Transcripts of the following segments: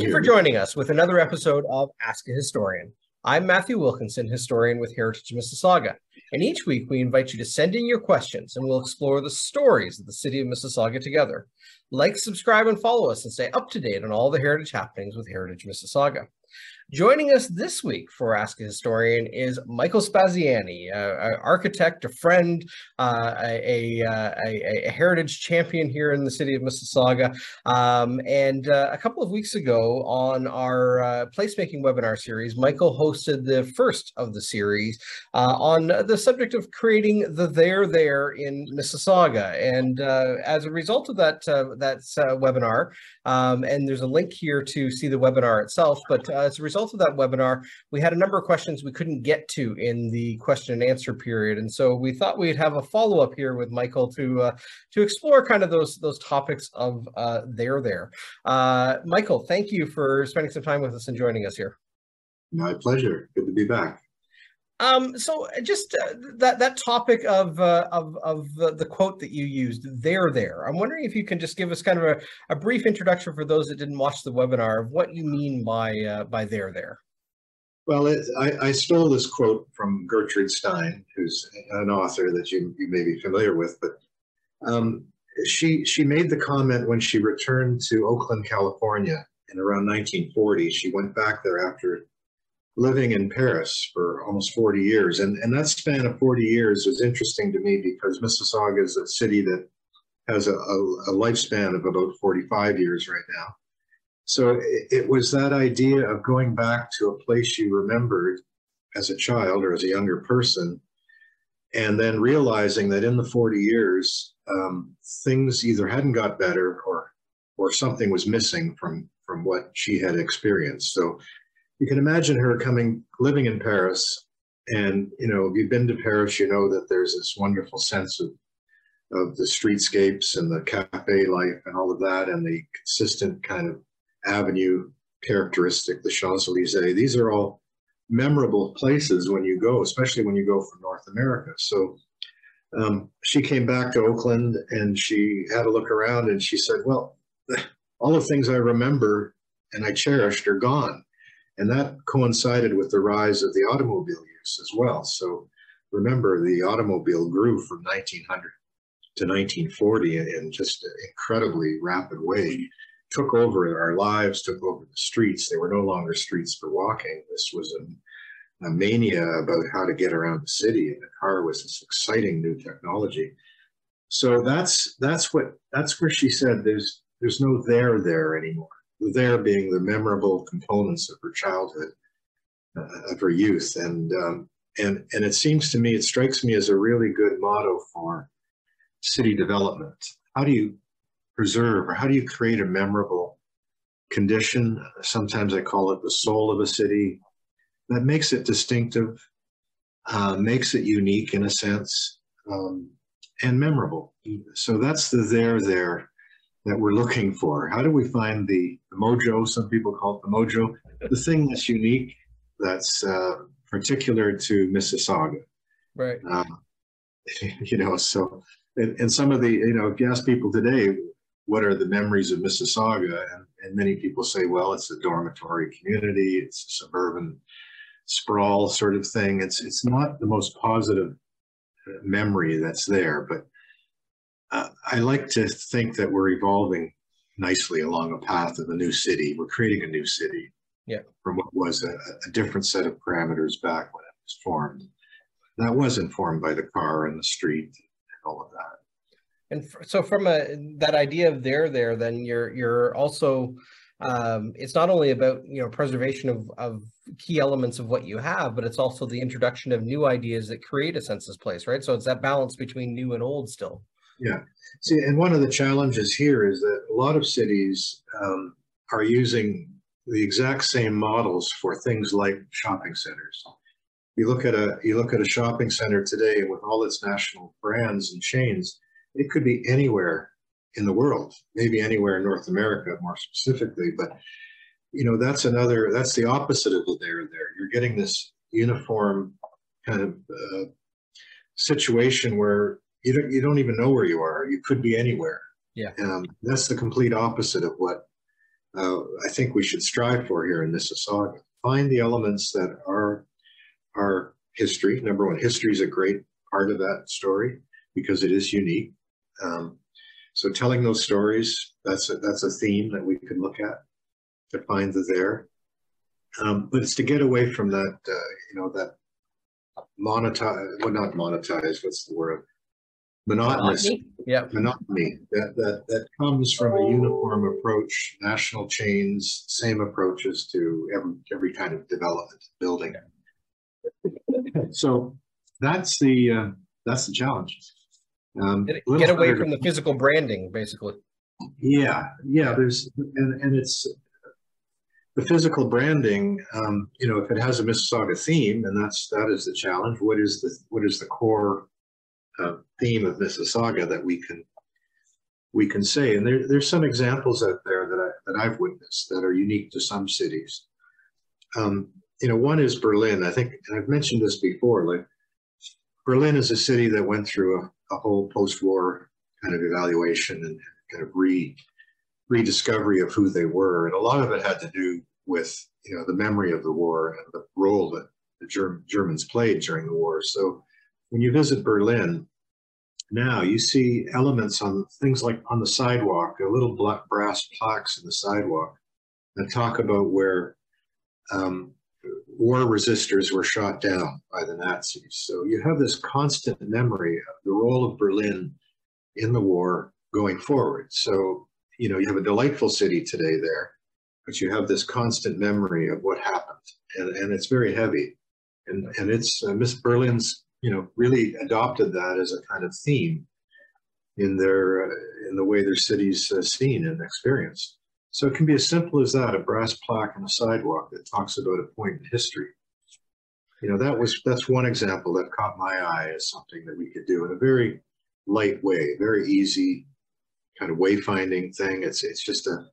Thank you for joining us with another episode of Ask a Historian. I'm Matthew Wilkinson, historian with Heritage Mississauga, and each week we invite you to send in your questions and we'll explore the stories of the city of Mississauga together. Like, subscribe, and follow us and stay up to date on all the heritage happenings with Heritage Mississauga. Joining us this week for Ask a Historian is Michael Spaziani, an architect, a friend, uh, a, a, a, a, heritage champion here in the city of Mississauga. Um, and uh, a couple of weeks ago on our uh, placemaking webinar series, Michael hosted the first of the series uh, on the subject of creating the there there in Mississauga. And uh, as a result of that, uh, that webinar, um, and there's a link here to see the webinar itself, but as a result of that webinar, we had a number of questions we couldn't get to in the question and answer period. And so we thought we'd have a follow-up here with Michael to uh, to explore kind of those those topics of uh, there there. Uh, Michael, thank you for spending some time with us and joining us here. My pleasure. Good to be back. Um, so just uh, that that topic of uh, of of the, the, quote that you used, there, there. I'm wondering if you can just give us kind of a, a brief introduction for those that didn't watch the webinar of what you mean by uh, by there, there. Well, it, I, I, stole this quote from Gertrude Stein, who's an author that you you may be familiar with, but um, she she made the comment when she returned to Oakland, California, in around 1940. She went back there after living in Paris for almost 40 years. And, and that span of 40 years was interesting to me because Mississauga is a city that has a, a, a lifespan of about 45 years right now. So it, it, was that idea of going back to a place you remembered as a child or as a younger person, and then realizing that in the 40 years, um, things either hadn't got better or or something was missing from from what she had experienced. So you can imagine her coming, living in Paris. And, you know, if you've been to Paris, you know that there's this wonderful sense of, of the streetscapes and the cafe life and all of that, and the consistent kind of avenue characteristic, the Champs-Elysees. These are all memorable places when you go, especially when you go from North America. So um, she came back to Oakland and she had a look around and she said, well, all the things I remember and I cherished are gone. And that coincided with the rise of the automobile use as well. So remember, the automobile grew from 1900 to 1940 in just an incredibly rapid way. Took over our lives, took over the streets. They were no longer streets for walking. This was a, a mania about how to get around the city, and the car was this exciting new technology. So that's that's what that's where she said there's there's no there there anymore there being the memorable components of her childhood, uh, of her youth. And, um, and, and it seems to me, it strikes me as a really good motto for city development. How do you preserve or how do you create a memorable condition? Sometimes I call it the soul of a city that makes it distinctive, uh, makes it unique in a sense, um, and memorable. So that's the there there that we're looking for. How do we find the, the mojo? Some people call it the mojo, the thing that's unique, that's uh, particular to Mississauga. Right. Uh, you know, so and, and, some of the, you know, if you ask people today, what are the memories of Mississauga? And, and many people say, well, it's a dormitory community, it's a suburban sprawl sort of thing. It's it's not the most positive memory that's there, but uh, I like to think that we're evolving nicely along a path of a new city. We're creating a new city yeah. from what was a, a different set of parameters back when it was formed. That was informed by the car and the street and all of that. And so from a that idea of there there, then you're you're also um, it's not only about you know preservation of, of key elements of what you have, but it's also the introduction of new ideas that create a sense of place, right? So it's that balance between new and old still. Yeah. See, and one of the challenges here is that a lot of cities um, are using the exact same models for things like shopping centers. You look at a you look at a shopping center today with all its national brands and chains. It could be anywhere in the world, maybe anywhere in North America more specifically. But you know that's another that's the opposite of the there there. You're getting this uniform kind of uh, situation where you don't you don't even know where you are. You could be anywhere. Yeah. Um, that's the complete opposite of what uh, I think we should strive for here in this Mississauga. Find the elements that are our history. Number one, history is a great part of that story because it is unique. Um, so telling those stories, that's a, that's a theme that we could look at to find the there. Um, but it's to get away from that, uh, you know, that monetize, well, not monetize, what's the word? Monotonous Monotony? Yeah. monotony that, that, that comes from a uniform approach, national chains, same approaches to every, every kind of development, building. So that's the, uh, that's the challenge. Um, Get, get away from to- the physical branding, basically. Yeah, yeah, there's, and, and it's, the physical branding, um, you know, if it has a Mississauga theme, and that's, that is the challenge, what is the, what is the core uh, theme of Mississauga that we can, we can say, and there, there's some examples out there that I, that I've witnessed that are unique to some cities. Um, you know, one is Berlin, I think, and I've mentioned this before, like, Berlin is a city that went through a, a whole post-war kind of evaluation and kind of re rediscovery of who they were, and a lot of it had to do with you know the memory of the war and the role that the Germ- Germans played during the war. So when you visit Berlin now, you see elements on things like on the sidewalk, little brass plaques in the sidewalk that talk about where um, war resistors were shot down by the Nazis. So you have this constant memory of the role of Berlin in the war going forward. So, you know, you have a delightful city today there, but you have this constant memory of what happened, and, and it's very heavy. And, and it's uh, Miss Berlin's, you know, really adopted that as a kind of theme in their uh, in the way their city's uh, seen and experienced. So it can be as simple as that: a brass plaque on a sidewalk that talks about a point in history. You know, that was that's one example that caught my eye as something that we could do in a very light way, very easy kind of wayfinding thing. It's it's just a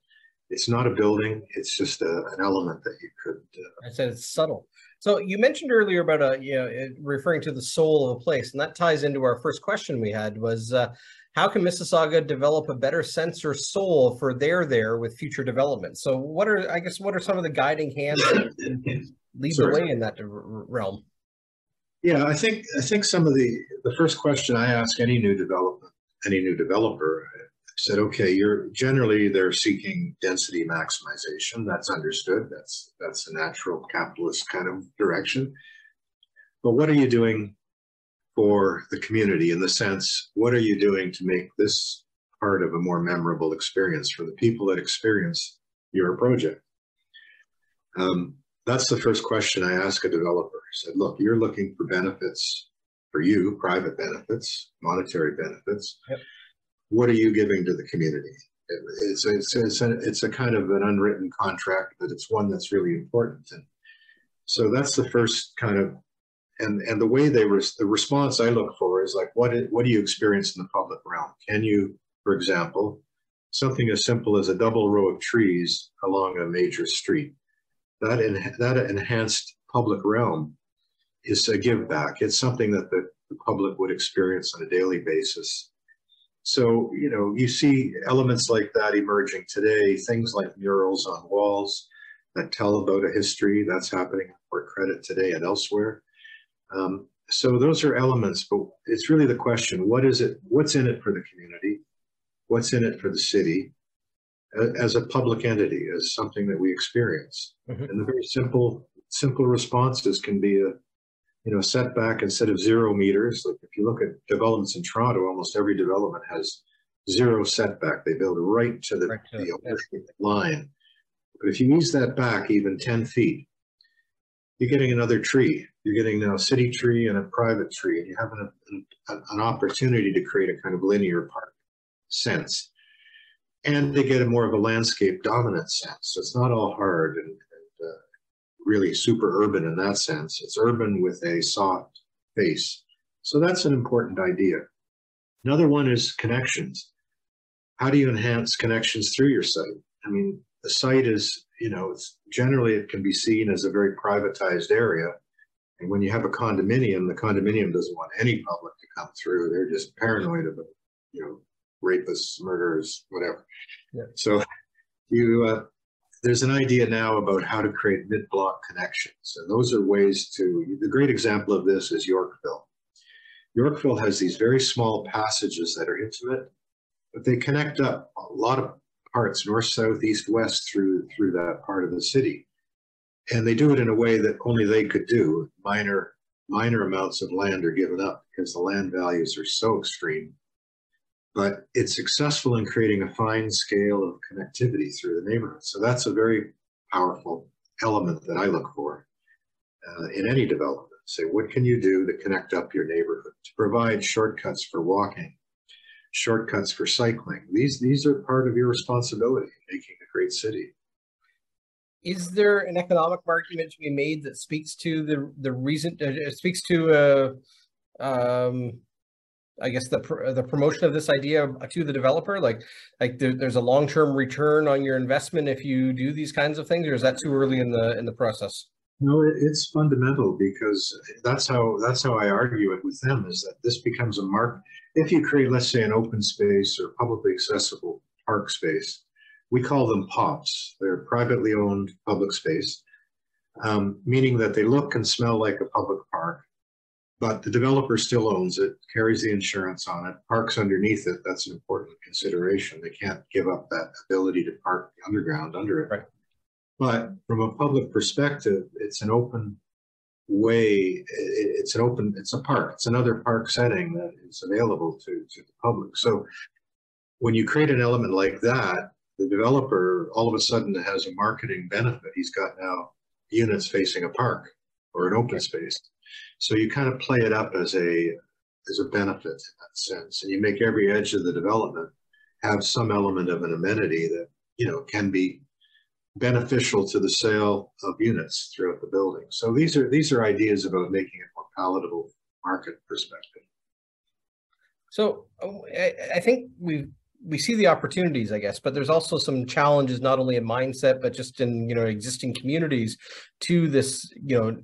it's not a building. It's just a, an element that you could. Uh, I said it's subtle. So you mentioned earlier about a you know it- referring to the soul of a place, and that ties into our first question we had was uh, how can Mississauga develop a better sense or soul for their there with future development? So what are I guess what are some of the guiding hands that lead the way in that r- realm? yeah, I think I think some of the the first question I ask any new development, any new developer, said, okay, you're generally they're seeking density maximization. That's understood. That's that's a natural capitalist kind of direction. But what are you doing for the community in the sense, what are you doing to make this part of a more memorable experience for the people that experience your project? Um, that's the first question I ask a developer. I said, look, you're looking for benefits for you, private benefits, monetary benefits. Yep. What are you giving to the community? It- It's, a- it's, it's, a, it's a kind of an unwritten contract, but it's one that's really important. And so that's the first kind of, and, and the way they were, the response I look for is like, what, what do you experience in the public realm? Can you, for example, something as simple as a double row of trees along a major street? that en- that enhanced public realm is a give back. It's something that the, the public would experience on a daily basis. So, you know, you see elements like that emerging today, things like murals on walls that tell about a history that's happening Port Credit today and elsewhere. Um, so those are elements, but it's really the question, what is it, what's in it for the community? What's in it for the city? As a public entity, as something that we experience. Mhm. And the very simple, simple responses can be a, you know, setback instead of zero meters. Like if you look at developments in Toronto, almost every development has zero setback. They build right to the, Right to the ownership line. But if you ease that back even 10 feet, you're getting another tree. You're getting now a city tree and a private tree, and you have an, an, an opportunity to create a kind of linear park sense. And they get a more of a landscape dominant sense. So it's not all hard and, really super urban in that sense. It's urban with a soft face. So that's an important idea. Another one is connections. How do you enhance connections through your site? I mean, the site is, you know, it's generally it can be seen as a very privatized area. And when you have a condominium, the condominium doesn't want any public to come through. They're just paranoid about, you know, rapists, murderers, whatever. Yeah. So you uh, there's an idea now about how to create mid-block connections, and those are ways to. The great example of this is Yorkville. Yorkville has these very small passages that are intimate, but they connect up a lot of parts, north, south, east, west, through through that part of the city, and they do it in a way that only they could do. Minor minor amounts of land are given up because the land values are so extreme but it's successful in creating a fine scale of connectivity through the neighborhood. So that's a very powerful element that I look for uh, in any development. Say, what can you do to connect up your neighborhood, to provide shortcuts for walking, shortcuts for cycling? These, these are part of your responsibility in making a great city. Is there an economic argument to be made that speaks to the the reason uh, speaks to uh, um, I guess the pr- the promotion of this idea to the developer, like like there, there's a long term return on your investment if you do these kinds of things, or is that too early in the in the process? No, it, it's fundamental because that's how that's how I argue it with them is that this becomes a mark. If you create, let's say, an open space or publicly accessible park space, we call them POPs. They're privately owned public space, um, meaning that they look and smell like a public park but the developer still owns it, carries the insurance on it, parks underneath it. That's an important consideration. They can't give up that ability to park underground under it. Right. But from a public perspective, it's an open way. It's an open, it's a park. It's another park setting that is available to, to the public. So when you create an element like that, the developer all of a sudden has a marketing benefit. He's got now units facing a park or an open space. So you kind of play it up as a as a benefit in that sense, and you make every edge of the development have some element of an amenity that you know can be beneficial to the sale of units throughout the building. So these are these are ideas about making it more palatable market perspective. So oh, I, I think we we see the opportunities, I guess, but there's also some challenges, not only in mindset, but just in you know existing communities to this you know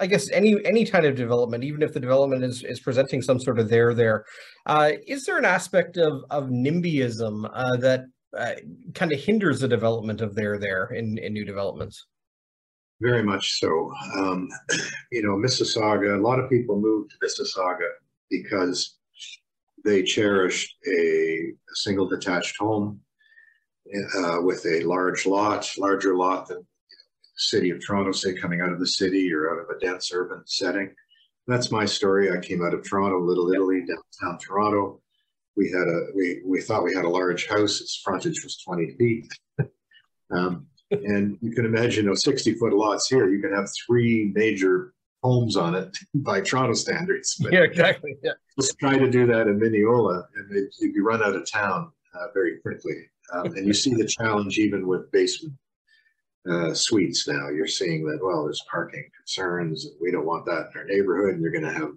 I guess any any kind of development, even if the development is is presenting some sort of there there, uh, is there an aspect of of NIMBYism uh, that uh, kind of hinders the development of there there in in new developments? Very much so. Um, you know, Mississauga. A lot of people moved to Mississauga because they cherished a, a single detached home uh, with a large lot, larger lot than city of Toronto, say coming out of the city or out of a dense urban setting. That's my story. I came out of Toronto, Little Italy, downtown Toronto. We had a we we thought we had a large house. Its frontage was 20 feet. um, and you can imagine, you know, 60 foot lots here, you can have three major homes on it by Toronto standards. But yeah, exactly. Yeah. Let's try to do that in Mineola, and it, you'd be run out of town uh, very quickly. Um, and you see the challenge even with basement uh, suites now. You're seeing that, well, there's parking concerns. We don't want that in our neighborhood. And you're going to have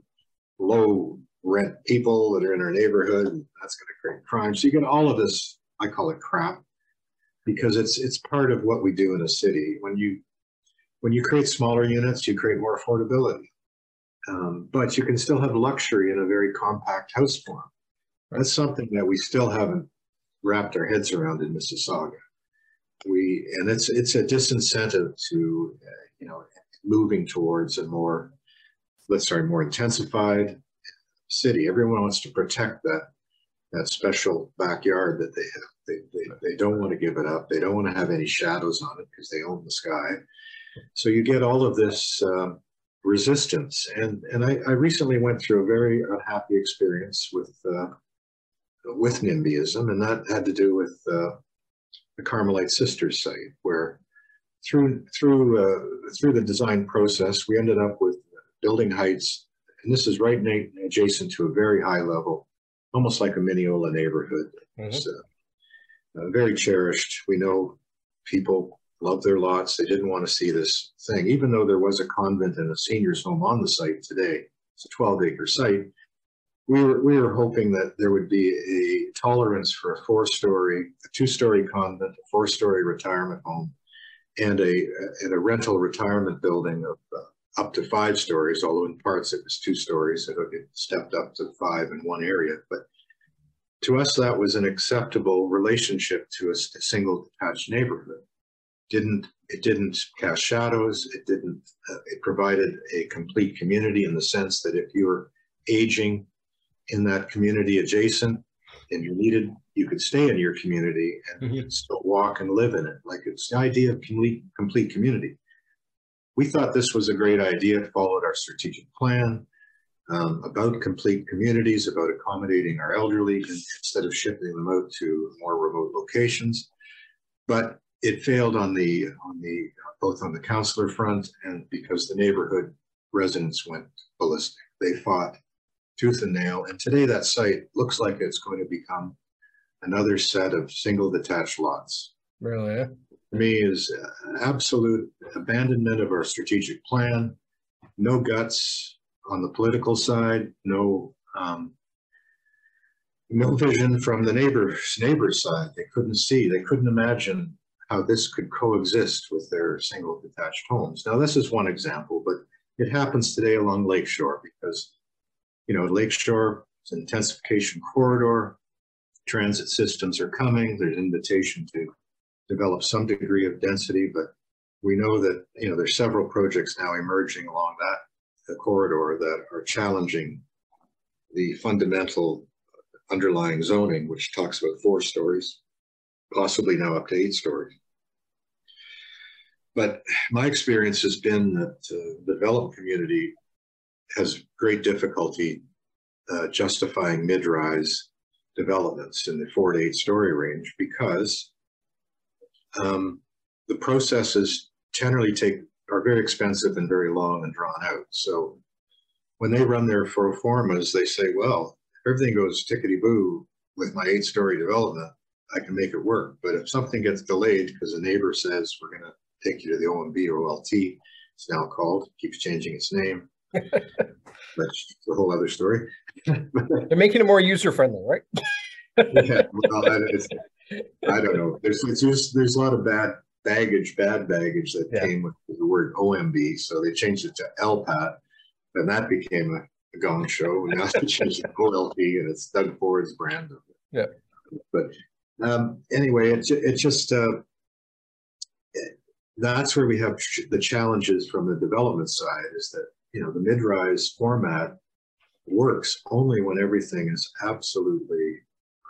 low rent people that are in our neighborhood, and that's going to create crime. So you get all of this, I call it crap, because it's it's part of what we do in a city. When you when you create smaller units, you create more affordability. Um, but you can still have luxury in a very compact house form. That's something that we still haven't wrapped our heads around in Mississauga we and it's it's a disincentive to uh, you know moving towards a more let's say more intensified city. Everyone wants to protect that that special backyard that they have. They, they, they don't want to give it up. They don't want to have any shadows on it because they own the sky. So you get all of this uh, resistance. And and I, I recently went through a very unhappy experience with uh, with NIMBYism, and that had to do with uh, the Carmelite Sisters site, where through through uh, through the design process, we ended up with building heights, and this is right adjacent to a very high level, almost like a Mineola neighborhood. Mm-hmm. It's uh, uh, very cherished. We know people love their lots. They didn't want to see this thing, even though there was a convent and a seniors home on the site today. It's a 12 acre site we were, we were hoping that there would be a tolerance for a four-story, a two-story convent, a four-story retirement home, and a, and a rental retirement building of uh, up to five stories, although in parts it was two stories, it stepped up to five in one area. But to us, that was an acceptable relationship to a, a single detached neighborhood. Didn't it didn't cast shadows. It didn't. Uh, it provided a complete community in the sense that if you were aging in that community adjacent and you needed, you could stay in your community and mm-hmm. still walk and live in it. Like it's the idea of complete complete community. We thought this was a great idea. Followed our strategic plan um, about complete communities, about accommodating our elderly instead of shipping them out to more remote locations. But it failed on the on the both on the councillor front and because the neighborhood residents went ballistic. They fought tooth and nail, and today that site looks like it's going to become another set of single detached lots. Really? For me, is absolute abandonment of our strategic plan. No guts on the political side. No um, no vision from the neighbors neighbors side. They couldn't see. They couldn't imagine how this could coexist with their single detached homes. Now, this is one example, but it happens today along Lakeshore because, you know, Lakeshore is an intensification corridor, transit systems are coming, there's an invitation to develop some degree of density, but we know that, you know, there's several projects now emerging along that corridor that are challenging the fundamental underlying zoning, which talks about four stories possibly now up to eight stories. But my experience has been that uh, the development community has great difficulty uh, justifying mid-rise developments in the four to eight story range because um, the processes generally take are very expensive and very long and drawn out. So when they run their pro formas, they say, well, if everything goes tickety boo with my eight story development, I can make it work. But if something gets delayed because a neighbor says we're going to take you to the OMB or OLT, it's now called, keeps changing its name. That's a whole other story. They're making it more user friendly, right? yeah, well, I don't know. There's, there's there's a lot of bad baggage, bad baggage that yeah. came with the word OMB, so they changed it to LPAT, and that became a, a gong show. And now they changed it to OLT, and it's Doug Ford's brand of it. Yeah. But um, anyway, it's it just, uh, that's where we have the challenges from the development side is that, you know, the mid-rise format works only when everything is absolutely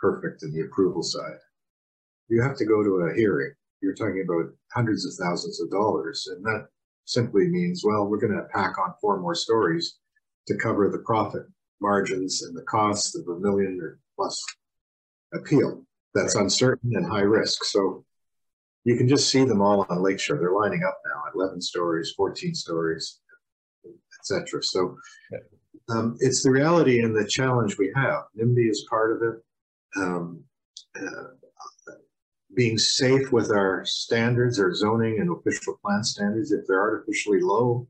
perfect in the approval side. You have to go to a hearing. You're talking about hundreds of thousands of dollars. And that simply means, well, we're going to pack on four more stories to cover the profit margins and the cost of a million or plus appeal that's right. uncertain and high risk. So you can just see them all on Lakeshore. They're lining up now at 11 stories, 14 stories, etc. So um, it's the reality and the challenge we have. NIMBY is part of it. Um, uh, being safe with our standards, our zoning and official plan standards, if they're artificially low,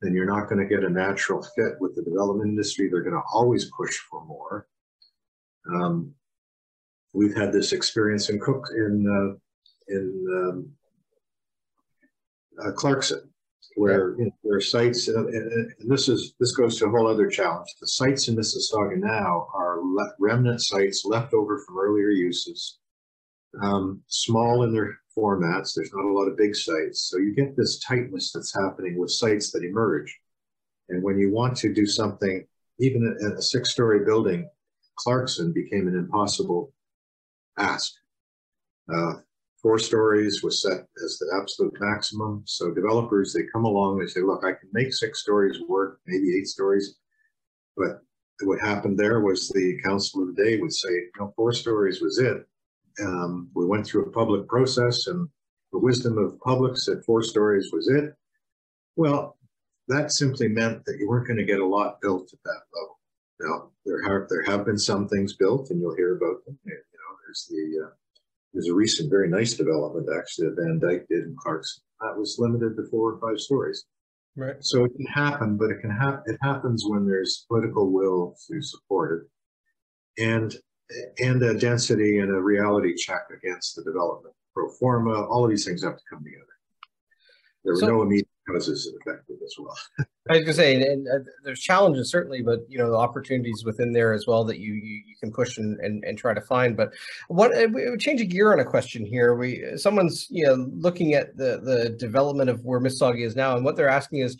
then you're not going to get a natural fit with the development industry. They're going to always push for more. Um, we've had this experience in Cook in uh, in um, uh, Clarkson, where yeah. you know, there are sites, and, and, this is this goes to a whole other challenge. The sites in Mississauga now are remnant sites left over from earlier uses, um, small in their formats. There's not a lot of big sites, so you get this tightness that's happening with sites that emerge. And when you want to do something, even a, a six-story building, Clarkson became an impossible ask. Uh, four stories was set as the absolute maximum. So developers, they come along, they say, look, I can make six stories work, maybe eight stories. But what happened there was the council of the day would say, no, four stories was it. Um, we went through a public process and the wisdom of public said four stories was it. Well, that simply meant that you weren't going to get a lot built at that level. Now, there have, there have been some things built and you'll hear about them. You know, there's the uh, there's a recent very nice development actually that Vandyk did in Clarkson. That was limited to four or five stories. Right. So it can happen, but it can happen. It happens when there's political will to support it, and and a density and a reality check against the development pro forma. All of these things have to come together. There were So- no immediate causes affected as well. I was gonna say, and, and uh, there's challenges certainly, but you know the opportunities within there as well that you you, you can push and, and and try to find. But what uh, we we change a gear on a question here. We someone's you know looking at the the development of where Mississauga is now, and what they're asking is,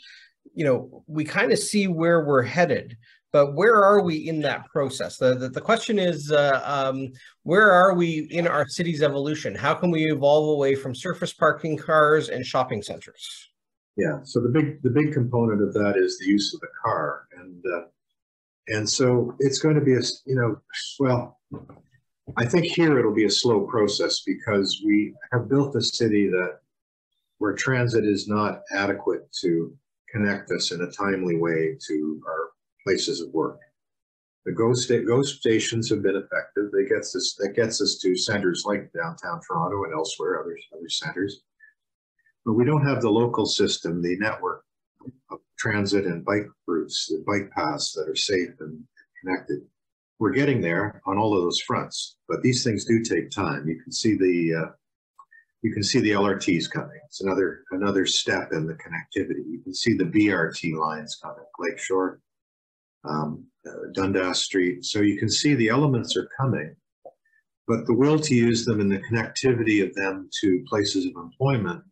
you know, we kind of see where we're headed, but where are we in that process? The the, the question is, uh, um, where are we in our city's evolution? How can we evolve away from surface parking cars and shopping centers? Yeah, so the big, the big component of that is the use of the car and, uh, and so it's going to be a you know, well, I think here it'll be a slow process because we have built a city that where transit is not adequate to connect us in a timely way to our places of work. The GO sta- GO stations have been effective. They gets us, that gets us to centers like downtown Toronto and elsewhere, other, other centers. But we don't have the local system, the network of transit and bike routes, the bike paths that are safe and connected. We're getting there on all of those fronts, but these things do take time. You can see the, uh, you can see the LRTs coming. It's another, another step in the connectivity. You can see the BRT lines coming, Lakeshore, um, uh, Dundas Street. So you can see the elements are coming, but the will to use them and the connectivity of them to places of employment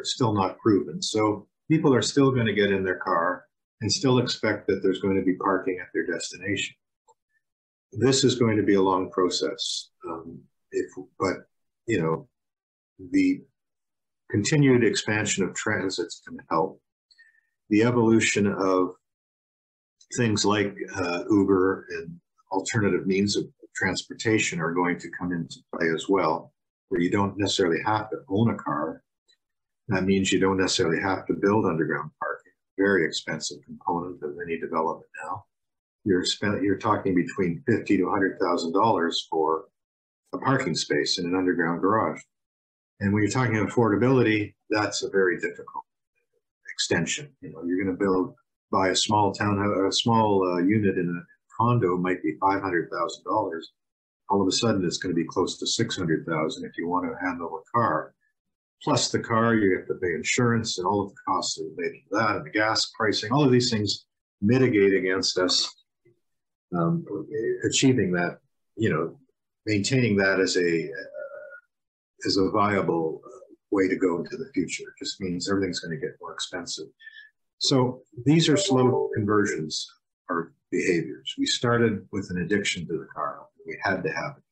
are still not proven. So people are still going to get in their car and still expect that there's going to be parking at their destination. This is going to be a long process. Um, if, but you know, the continued expansion of transits can help. The evolution of things like uh, Uber and alternative means of transportation are going to come into play as well, where you don't necessarily have to own a car. That means you don't necessarily have to build underground parking. Very expensive component of any development now. You're spent, you're talking between fifty to hundred thousand dollars for a parking space in an underground garage. And when you're talking affordability, that's a very difficult extension. You know, you're going to build, buy a small town, a small uh, unit in a condo might be five hundred thousand dollars. All of a sudden, it's going to be close to six hundred thousand if you want to handle a car. Plus the car, you have to pay insurance and all of the costs related to that, and the gas pricing. All of these things mitigate against us um, achieving that. You know, maintaining that as a uh, as a viable uh, way to go into the future. It just means everything's going to get more expensive. So these are slow conversions or behaviors. We started with an addiction to the car. We had to have it.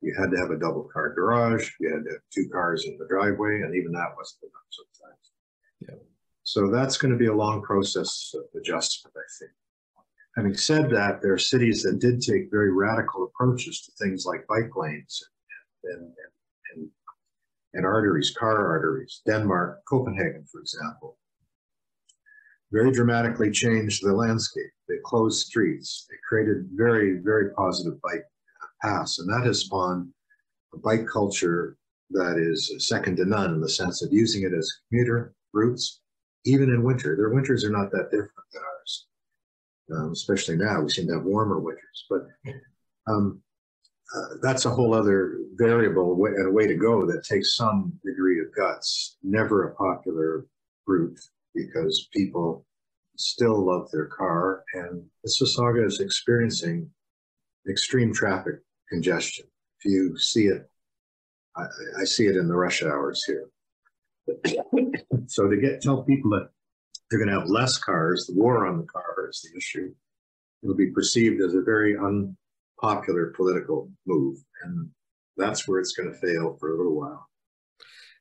You had to have a double car garage. You had to have two cars in the driveway, and even that wasn't enough sometimes. Yeah. So that's going to be a long process of adjustment, I think. Having said that, there are cities that did take very radical approaches to things like bike lanes and, and, and, and arteries, car arteries. Denmark, Copenhagen, for example, very dramatically changed the landscape. They closed streets. They created very, very positive bike and that has spawned a bike culture that is second to none in the sense of using it as commuter routes, even in winter. Their winters are not that different than ours, um, especially now. We seem to have warmer winters, but um, uh, that's a whole other variable way, and a way to go that takes some degree of guts. Never a popular route because people still love their car, and Mississauga is experiencing extreme traffic congestion. If you see it, I, I see it in the rush hours here. so to get tell people that they're going to have less cars, the war on the car is the issue. It'll be perceived as a very unpopular political move, and that's where it's going to fail for a little while.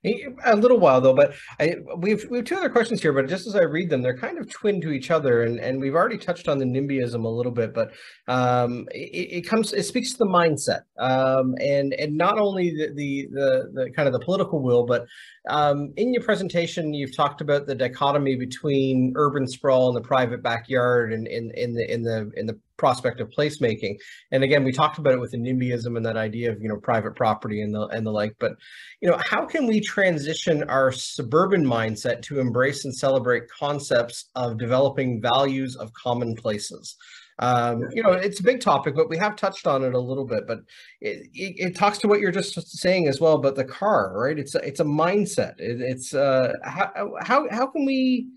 A little while though, but I, we've we have two other questions here. But just as I read them, they're kind of twin to each other, and and we've already touched on the NIMBYism a little bit, but um, it, it comes it speaks to the mindset, um, and and not only the, the the the kind of the political will, but um, in your presentation, you've talked about the dichotomy between urban sprawl and the private backyard, and in in the in the in the prospect of placemaking. And again, we talked about it with the NIMBYism and that idea of you know private property and the and the like. But you know, how can we transition our suburban mindset to embrace and celebrate concepts of developing values of common places? Um, you know, it's a big topic, but we have touched on it a little bit. But it, it, it talks to what you're just saying as well about the car, right? It's a, it's a mindset. It, it's uh, how how how can we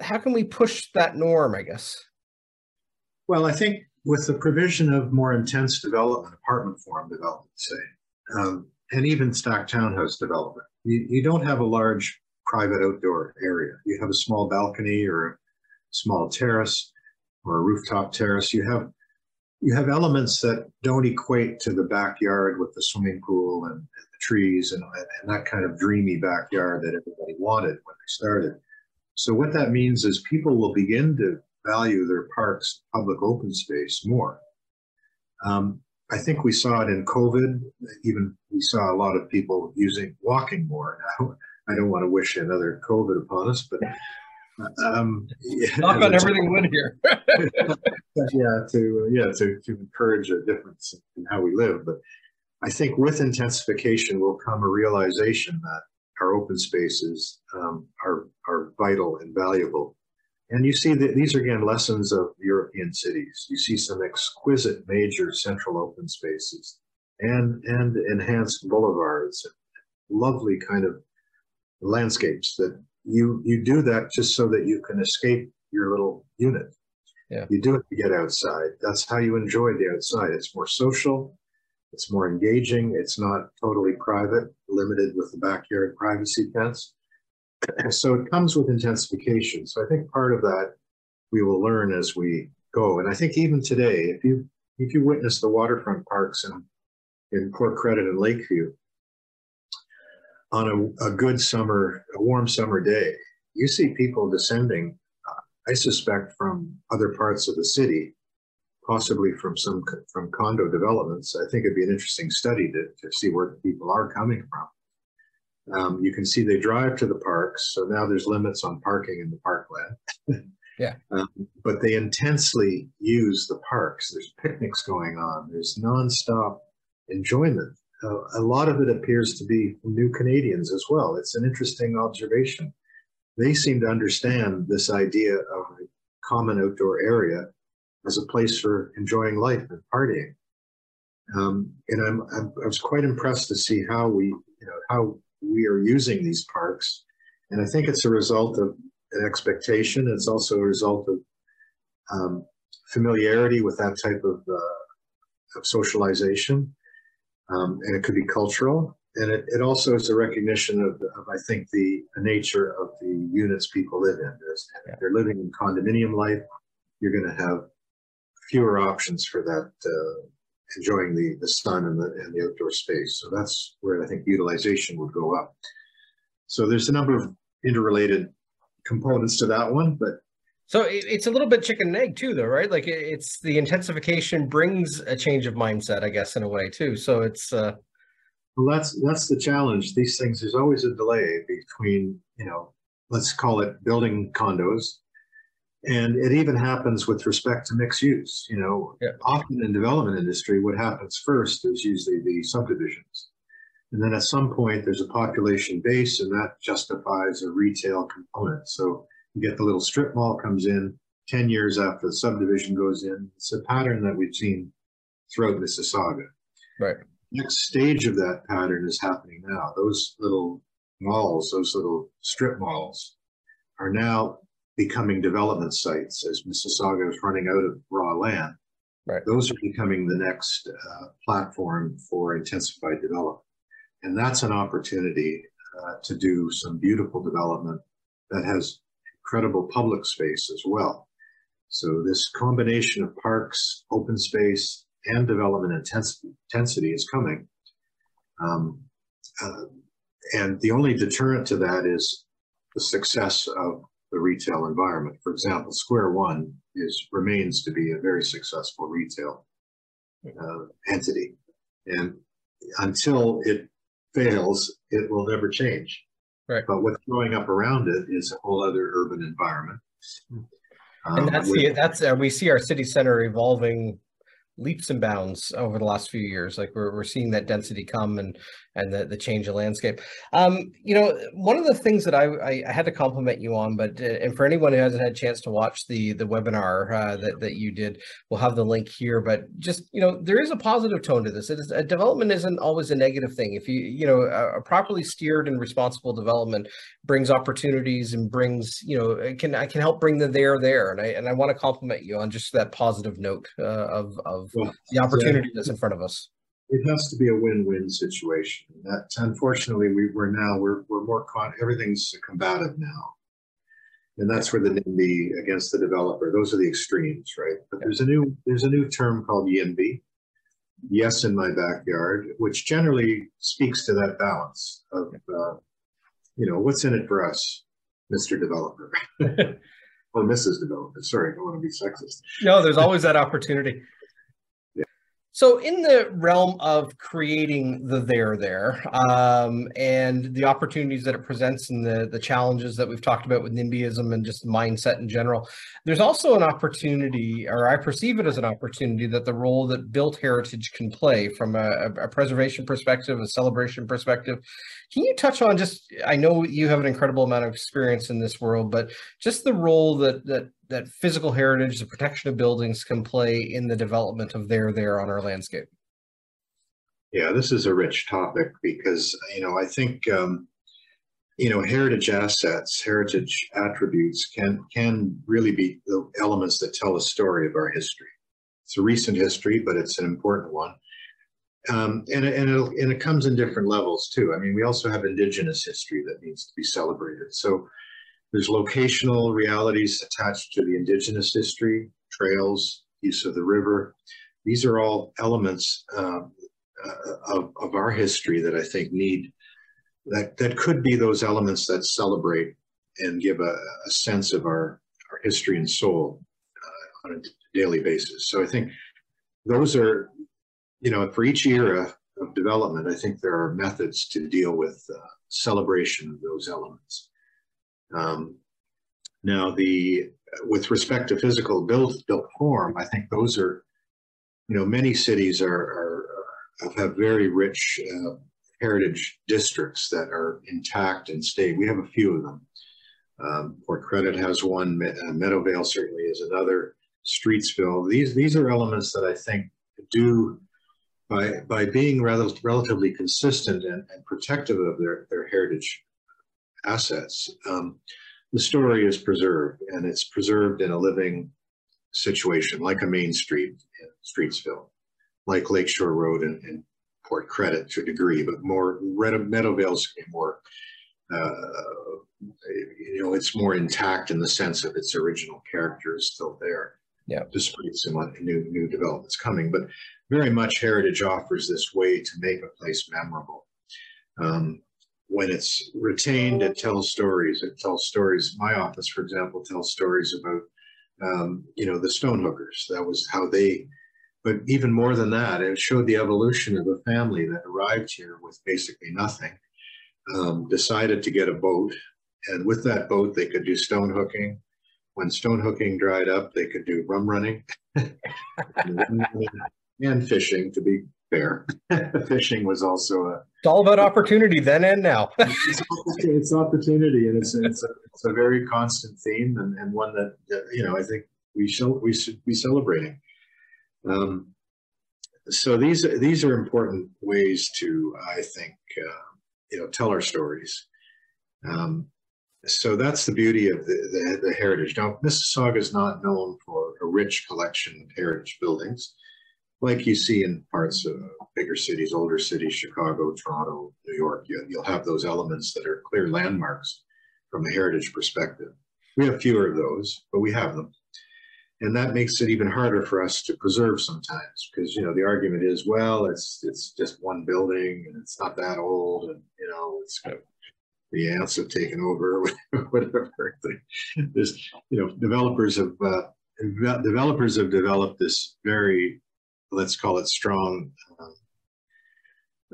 how can we push that norm? I guess. Well, I think with the provision of more intense development, apartment form development, say, um, and even stacked townhouse development, you, you don't have a large private outdoor area. You have a small balcony or a small terrace or a rooftop terrace. You have you have elements that don't equate to the backyard with the swimming pool and, and the trees and, and that kind of dreamy backyard that everybody wanted when they started. So what that means is people will begin to value their parks, public open space more. Um, I think we saw it in COVID. Even we saw a lot of people using walking more. Now, I don't want to wish another COVID upon us, but um, knock on everything wood here. yeah, to yeah to to encourage a difference in how we live. But I think with intensification will come a realization that our open spaces um, are are vital and valuable and you see that these are again lessons of European cities. You see some exquisite major central open spaces and, and enhanced boulevards, lovely kind of landscapes that you, you do that just so that you can escape your little unit. Yeah. You do it to get outside. That's how you enjoy the outside. It's more social, it's more engaging, it's not totally private, limited with the backyard privacy fence so it comes with intensification. So I think part of that we will learn as we go. And I think even today, if you if you witness the waterfront parks in in Port Credit and Lakeview on a, a good summer, a warm summer day, you see people descending. I suspect from other parts of the city, possibly from some from condo developments. I think it'd be an interesting study to, to see where people are coming from. Um, you can see they drive to the parks, so now there's limits on parking in the parkland. yeah. Um, but they intensely use the parks. There's picnics going on. There's nonstop enjoyment. Uh, a lot of it appears to be new Canadians as well. It's an interesting observation. They seem to understand this idea of a common outdoor area as a place for enjoying life and partying. Um, and I'm, I'm, i was quite impressed to see how we, you know, how we are using these parks. And I think it's a result of an expectation. It's also a result of um, familiarity with that type of, uh, of socialization. Um, and it could be cultural. And it, it also is a recognition of, of, I think, the, the nature of the units people live in. If they're living in condominium life, you're going to have fewer options for that uh, enjoying the, the sun and the, and the outdoor space. So that's where I think utilization would go up. So there's a number of interrelated components to that one, but so it's a little bit chicken and egg too, though, right? Like it's the intensification brings a change of mindset, I guess, in a way too. So it's uh well, that's that's the challenge. These things, there's always a delay between, you know, let's call it building condos and it even happens with respect to mixed use. You know, yeah. often in development industry, what happens first is usually the subdivisions. And then at some point, there's a population base, and that justifies a retail component. So you get the little strip mall comes in 10 years after the subdivision goes in. It's a pattern that we've seen throughout Mississauga. Right. Next stage of that pattern is happening now. Those little malls, those little strip malls, are now becoming development sites as Mississauga is running out of raw land. Right. Those are becoming the next uh, platform for intensified development. And that's an opportunity uh, to do some beautiful development that has incredible public space as well. So this combination of parks, open space, and development intensity, intensity is coming. Um, uh, and the only deterrent to that is the success of the retail environment. For example, Square One is remains to be a very successful retail uh, entity, and until it fails, it will never change. Right. But what's growing up around it is a whole other urban environment. Um, and that's with, the that's uh, we see our city center evolving leaps and bounds over the last few years. Like we're, we're seeing that density come and and the, the change of landscape. Um, you know, one of the things that I, I, had to compliment you on, but uh, and for anyone who hasn't had a chance to watch the the webinar uh, that that you did, we'll have the link here. But just you know, there is a positive tone to this. It is a development isn't always a negative thing. If you you know a, a properly steered and responsible development brings opportunities and brings you know it can I can help bring the there there, and I and I want to compliment you on just that positive note uh, of of the opportunity that's in front of us it has to be a win-win situation. That unfortunately we we're now we're we're more con everything's combative now. And that's where the NIMBY against the developer, those are the extremes, right? But there's a new there's a new term called YIMBY, yes in my backyard, which generally speaks to that balance of uh, you know, what's in it for us, Mr. Developer. or Mrs. Developer. Sorry, I don't want to be sexist. No, there's always that opportunity. So, in the realm of creating the there there um, and the opportunities that it presents and the, the challenges that we've talked about with NIMBYism and just mindset in general, there's also an opportunity, or I perceive it as an opportunity, that the role that built heritage can play from a, a preservation perspective, a celebration perspective. Can you touch on just, I know you have an incredible amount of experience in this world, but just the role that, that that physical heritage, the protection of buildings can play in the development of there there on our landscape? Yeah, this is a rich topic because, you know, I think, um, you know, heritage assets, heritage attributes can, can really be the elements that tell a story of our history. It's a recent history, but it's an important one. Um, and, and, it and it comes in different levels too. I mean, we also have indigenous history that needs to be celebrated. So there's locational realities attached to the indigenous history, trails, use of the river. These are all elements uh, uh, of, of our history that I think need, that, that could be those elements that celebrate and give a, a sense of our, our history and soul uh, on a daily basis. So I think those are, you know, for each era of development, I think there are methods to deal with uh, celebration of those elements. Um, now, the with respect to physical built built form, I think those are, you know, many cities are, are, are have very rich uh, heritage districts that are intact and stay. We have a few of them. Um, Port Credit has one. Uh, Meadowvale certainly is another. Streetsville. These these are elements that I think do by by being rather relatively consistent and, and protective of their their heritage assets, um, the story is preserved and it's preserved in a living situation like a main street in Streetsville, like Lakeshore Road and, and Port Credit to a degree, but more Meadowvale's more, uh, you know, it's more intact in the sense of its original character is still there. Yeah. Despite some new new developments coming, but very much Heritage offers this way to make a place memorable. Um, when it's retained, it tells stories. It tells stories. My office, for example, tells stories about, um, you know, the stonehookers. That was how they, but even more than that, it showed the evolution of a family that arrived here with basically nothing, um, decided to get a boat. And with that boat, they could do stone hooking. When stone hooking dried up, they could do rum running and fishing to be fair. Fishing was also a. It's all about opportunity then and now. it's, it's, opportunity, and it's it's a, it's a very constant theme, and, and one that you know I think we shall we should be celebrating. Um, so these these are important ways to I think uh, you know tell our stories. Um, so that's the beauty of the, the, the heritage. Now, Mississauga is not known for a rich collection of heritage buildings like you see in parts of bigger cities, older cities, Chicago, Toronto, New York, you, will have those elements that are clear landmarks from a heritage perspective. We have fewer of those, but we have them. And that makes it even harder for us to preserve sometimes because, you know, the argument is, well, it's it's just one building and it's not that old and, you know, the ants have taken over, whatever. There's, you know, developers have, uh, developers have developed this very let's call it strong um,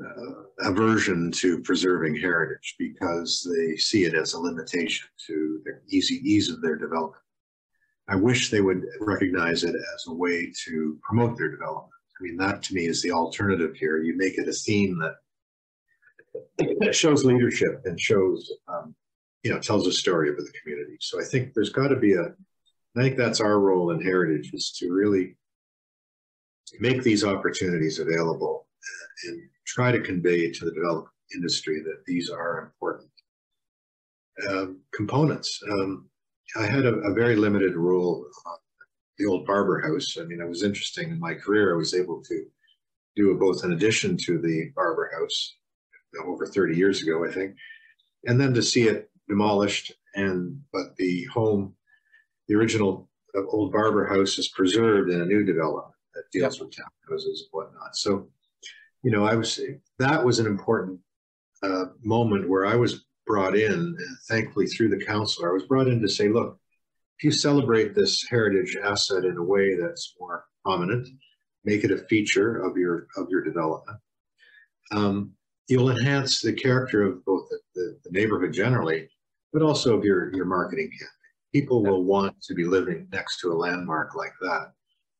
uh, aversion to preserving heritage because they see it as a limitation to the easy ease of their development. I wish they would recognize it as a way to promote their development. I mean, that to me is the alternative here. You make it a theme that, that shows leadership and shows, um, you know, tells a story about the community. So I think there's got to be a, I think that's our role in heritage is to really make these opportunities available and try to convey to the development industry that these are important um, components. Um, I had a, a, very limited role on the old Barber House. I mean, it was interesting in my career. I was able to do both in addition to the Barber House over 30 years ago, I think, and then to see it demolished and but the home, the original uh, old Barber House is preserved in a new development that deals yep. with townhouses and whatnot. So, you know, I was that was an important uh, moment where I was brought in, and thankfully through the council, I was brought in to say, look, if you celebrate this heritage asset in a way that's more prominent, make it a feature of your of your development. Um, you'll enhance the character of both the, the, the, neighborhood generally, but also of your, your marketing campaign. People will want to be living next to a landmark like that.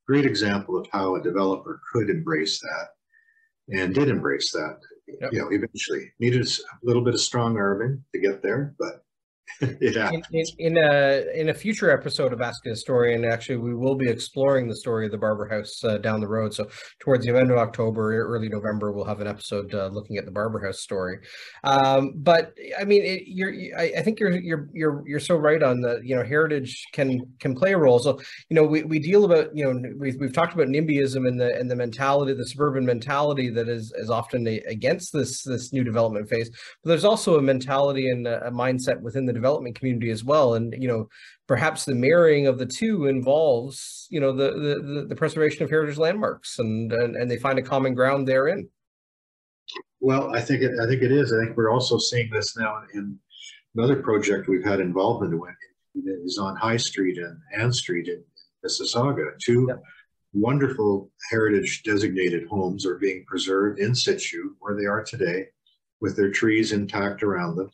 Great example of how a developer could embrace that and did embrace that yep. you know, eventually needed a little bit of strong arming to get there, but happens. In, in, in, a in a future episode of Ask a Historian, actually, we will be exploring the story of the Barber House uh, down the road. So towards the end of October, early November, we'll have an episode uh, looking at the Barber House story. Um, but I mean, it, you're I, I, think you're you're you're you're so right on the you know heritage can can play a role. So you know we, we deal about you know we've, we've talked about NIMBYism and the and the mentality, the suburban mentality that is is often a, against this this new development phase. But there's also a mentality and a, a mindset within the development community as well. And, you know, perhaps the marrying of the two involves, you know, the, the, the preservation of heritage landmarks and, and, and they find a common ground therein. Well, I think it, I think it is. I think we're also seeing this now in another project we've had involvement in is on High Street and Ann Street in Mississauga. Two wonderful heritage designated homes are being preserved in situ where they are today with their trees intact around them.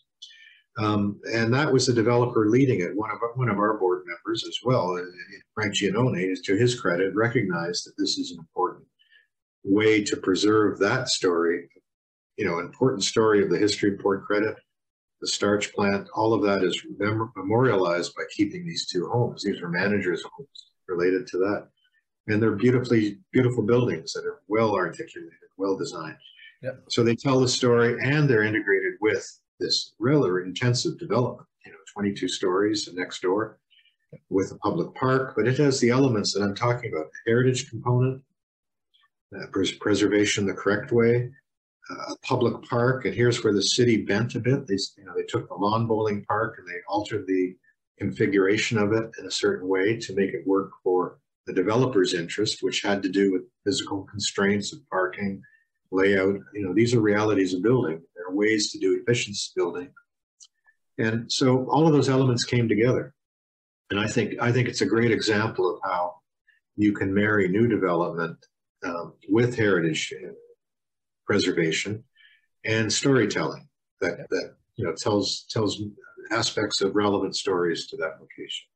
Um, and that was the developer leading it. One of one of our board members as well, uh, Frank Giannone, is to his credit, recognized that this is an important way to preserve that story. You know, important story of the history of Port Credit, the starch plant. All of that is mem- memorialized by keeping these two homes. These are managers' homes related to that, and they're beautifully beautiful buildings that are well articulated, well designed. Yep. So they tell the story, and they're integrated with this rather intensive development, you know, 22 stories next door with a public park, but it has the elements that I'm talking about, the heritage component, uh, pres preservation the correct way, uh, a public park, and here's where the city bent a bit. They, you know, they took the lawn bowling park and they altered the configuration of it in a certain way to make it work for the developer's interest, which had to do with physical constraints of parking, layout. You know, these are realities of building. Are ways to do efficiency building. And so all of those elements came together. And I think I think it's a great example of how you can marry new development um, with heritage preservation and storytelling that, that you know tells tells aspects of relevant stories to that location.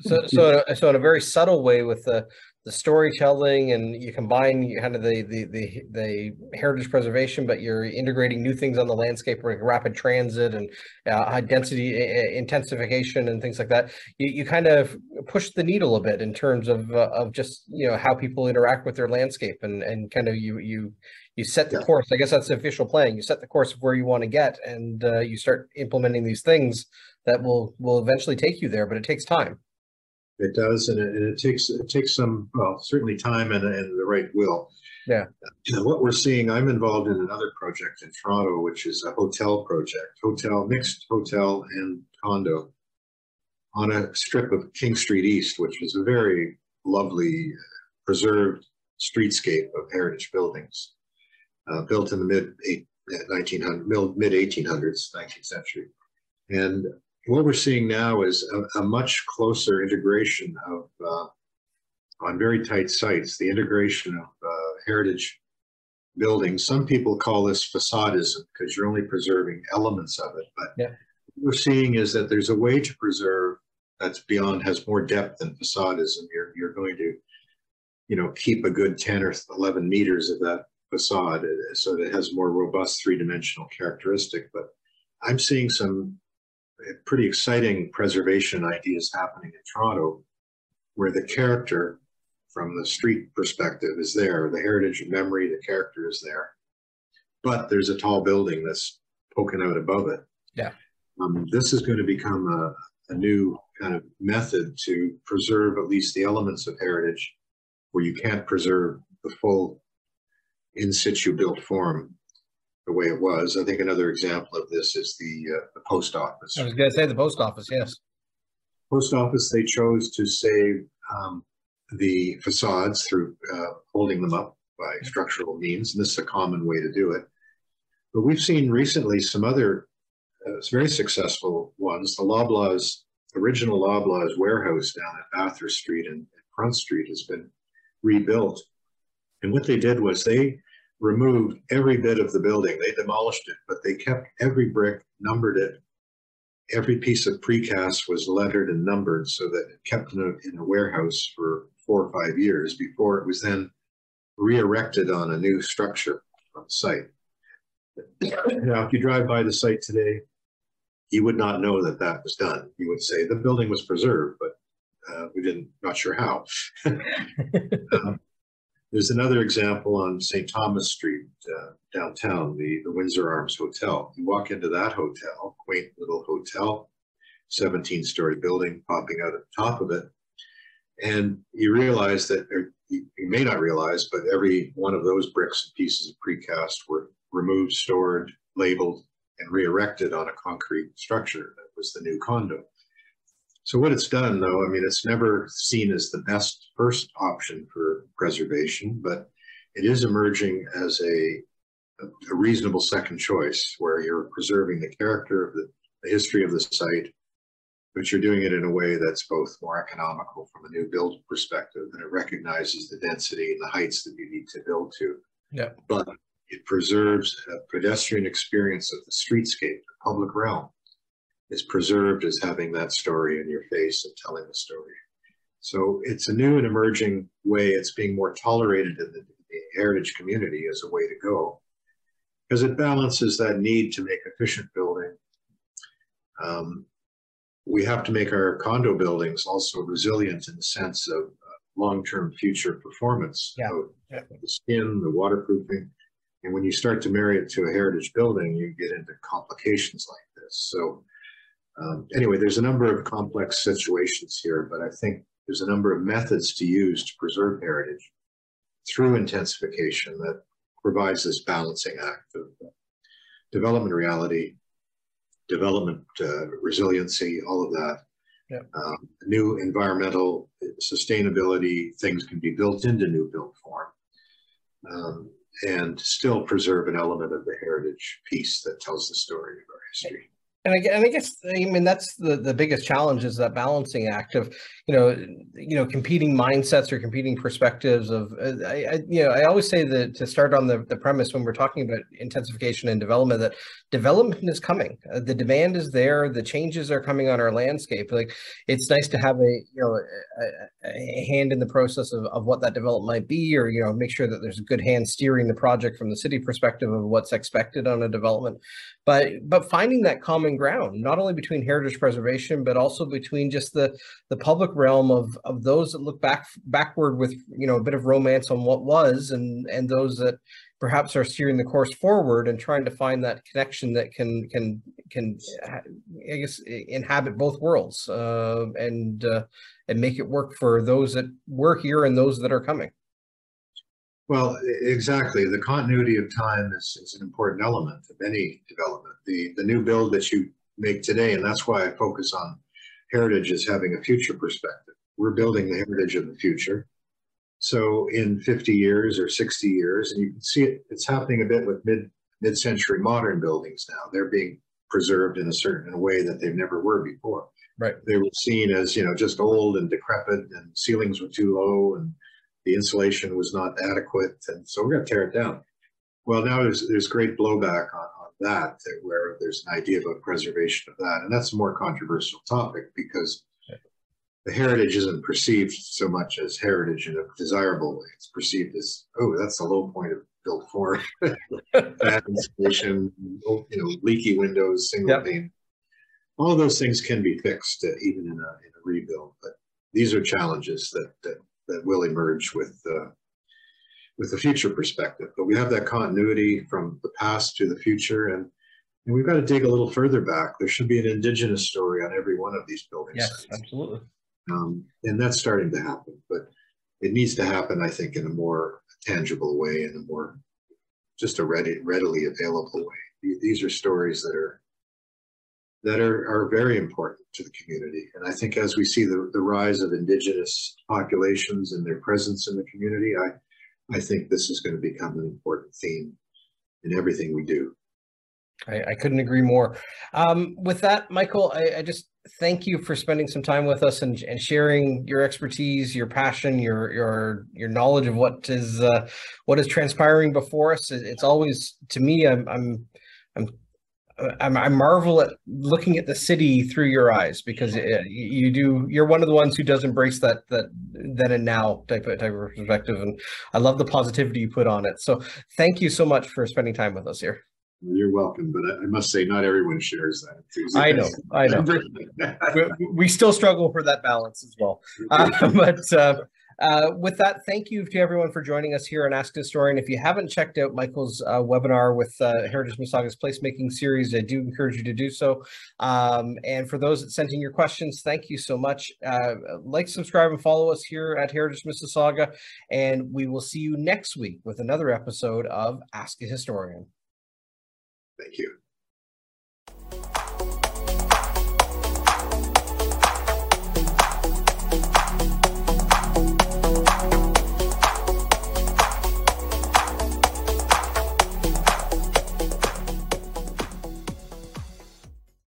So, so, so in a very subtle way, with the the storytelling and you combine kind of the, the the the heritage preservation but you're integrating new things on the landscape like rapid transit and uh, high density intensification and things like that. You, you kind of push the needle a bit in terms of uh, of just you know how people interact with their landscape and and kind of you you you set the yeah. course. I guess that's the official plan. You set the course of where you want to get and uh, you start implementing these things that will will eventually take you there but it takes time it does, and it, and it takes it takes some well, certainly time and, and the right will. Yeah. What we're seeing, I'm involved in another project in Toronto, which is a hotel project, hotel mixed hotel and condo on a strip of King Street East, which is a very lovely preserved streetscape of heritage buildings, uh, built in the mid 1900 mid 1800s, 19th century, and what we're seeing now is a, a much closer integration of, uh, on very tight sites, the integration of uh, heritage buildings. Some people call this facadism because you're only preserving elements of it. But yeah. what we're seeing is that there's a way to preserve that's beyond, has more depth than facadism. You're, you're going to you know, keep a good 10 or 11 meters of that facade uh, so that it has more robust three-dimensional characteristic. But I'm seeing some pretty exciting preservation ideas happening in Toronto where the character from the street perspective is there, the heritage and memory, the character is there. But there's a tall building that's poking out above it. Yeah. Um, this is going to become a, a new kind of method to preserve at least the elements of heritage where you can't preserve the full in situ built form the way it was. I think another example of this is the, uh, the post office. I was going to say the post office, yes. Post office, they chose to save um, the facades through uh, holding them up by structural means. And this is a common way to do it. But we've seen recently some other uh, very successful ones. The Loblaws, original Loblaws warehouse down at Bathurst Street and Front Street has been rebuilt. And what they did was they removed every bit of the building. They demolished it, but they kept every brick, numbered it. Every piece of precast was lettered and numbered so that it kept in a, in a warehouse for four or five years before it was then re-erected on a new structure on site. Now, if you drive by the site today, you would not know that that was done. You would say the building was preserved, but uh, we didn't, not sure how. um, there's another example on St. Thomas Street uh, downtown, the, the Windsor Arms Hotel. You walk into that hotel, quaint little hotel, 17 story building popping out at the top of it. And you realize that, or you, you may not realize, but every one of those bricks and pieces of precast were removed, stored, labeled, and re-erected on a concrete structure that was the new condo. So what it's done though, I mean, it's never seen as the best first option for preservation, but it is emerging as a, a reasonable second choice where you're preserving the character of the, the history of the site, but you're doing it in a way that's both more economical from a new build perspective and it recognizes the density and the heights that you need to build to. Yeah. But it preserves a pedestrian experience of the streetscape, the public realm is preserved as having that story in your face and telling the story. So it's a new and emerging way. It's being more tolerated in the, the heritage community as a way to go because it balances that need to make efficient building. Um, we have to make our condo buildings also resilient in the sense of uh, long-term future performance. Yeah. yeah. The skin, the waterproofing. And when you start to marry it to a heritage building, you get into complications like this. So um, anyway, there's a number of complex situations here, but I think there's a number of methods to use to preserve heritage through intensification that provides this balancing act of uh, development reality, development uh, resiliency, all of that. Yep. Um, new environmental sustainability things can be built into new built form um, and still preserve an element of the heritage piece that tells the story of our history. And I, and I guess I mean that's the, the biggest challenge is that balancing act of you know you know competing mindsets or competing perspectives of uh, I, I, you know I always say that to start on the, the premise when we're talking about intensification and development that development is coming. Uh, the demand is there. The changes are coming on our landscape. Like it's nice to have a you know a, a hand in the process of, of what that development might be or you know make sure that there's a good hand steering the project from the city perspective of what's expected on a development. But but finding that common ground not only between heritage preservation but also between just the the public realm of of those that look back backward with you know a bit of romance on what was and and those that perhaps are steering the course forward and trying to find that connection that can can can i guess inhabit both worlds uh, and uh, and make it work for those that were here and those that are coming well, exactly. The continuity of time is, is an important element of any development. The, the new build that you make today, and that's why I focus on heritage as having a future perspective. We're building the heritage of the future. So in 50 years or 60 years, and you can see it, it's happening a bit with mid mid-century modern buildings now. They're being preserved in a certain way that they never were before. Right. They were seen as, you know, just old and decrepit and ceilings were too low and the insulation was not adequate, and so we're going to tear it down. Well, now there's there's great blowback on, on that, where there's an idea about preservation of that, and that's a more controversial topic because the heritage isn't perceived so much as heritage in a desirable way. It's perceived as, oh, that's the low point of built form. Bad insulation, you know, leaky windows, single yep. pane. All those things can be fixed uh, even in a, in a rebuild, but these are challenges that that, that will emerge with uh, with the future perspective. But we have that continuity from the past to the future, and and we've got to dig a little further back. There should be an indigenous story on every one of these buildings. Yes, sites. absolutely. Um, and that's starting to happen, but it needs to happen, I think, in a more tangible way, in a more just a ready, readily available way. These are stories that are that are, are very important to the community. And I think as we see the, the rise of indigenous populations and their presence in the community, I, I think this is going to become an important theme in everything we do. I, I couldn't agree more. Um, with that, Michael, I, I, just thank you for spending some time with us and, and sharing your expertise, your passion, your your your knowledge of what is uh, what is transpiring before us. It's always to me, I'm I'm I'm I marvel at looking at the city through your eyes because it, you do. You're one of the ones who does embrace that that then and now type of type of perspective, and I love the positivity you put on it. So thank you so much for spending time with us here. You're welcome, but I must say, not everyone shares that enthusiasm. I know, I know. we, we, still struggle for that balance as well. Uh, but uh, uh, with that, thank you to everyone for joining us here on Ask a Historian. If you haven't checked out Michael's uh, webinar with uh, Heritage Mississauga's placemaking series, I do encourage you to do so. Um, and for those that sent in your questions, thank you so much. Uh, like, subscribe, and follow us here at Heritage Mississauga. And we will see you next week with another episode of Ask a Historian. Thank you.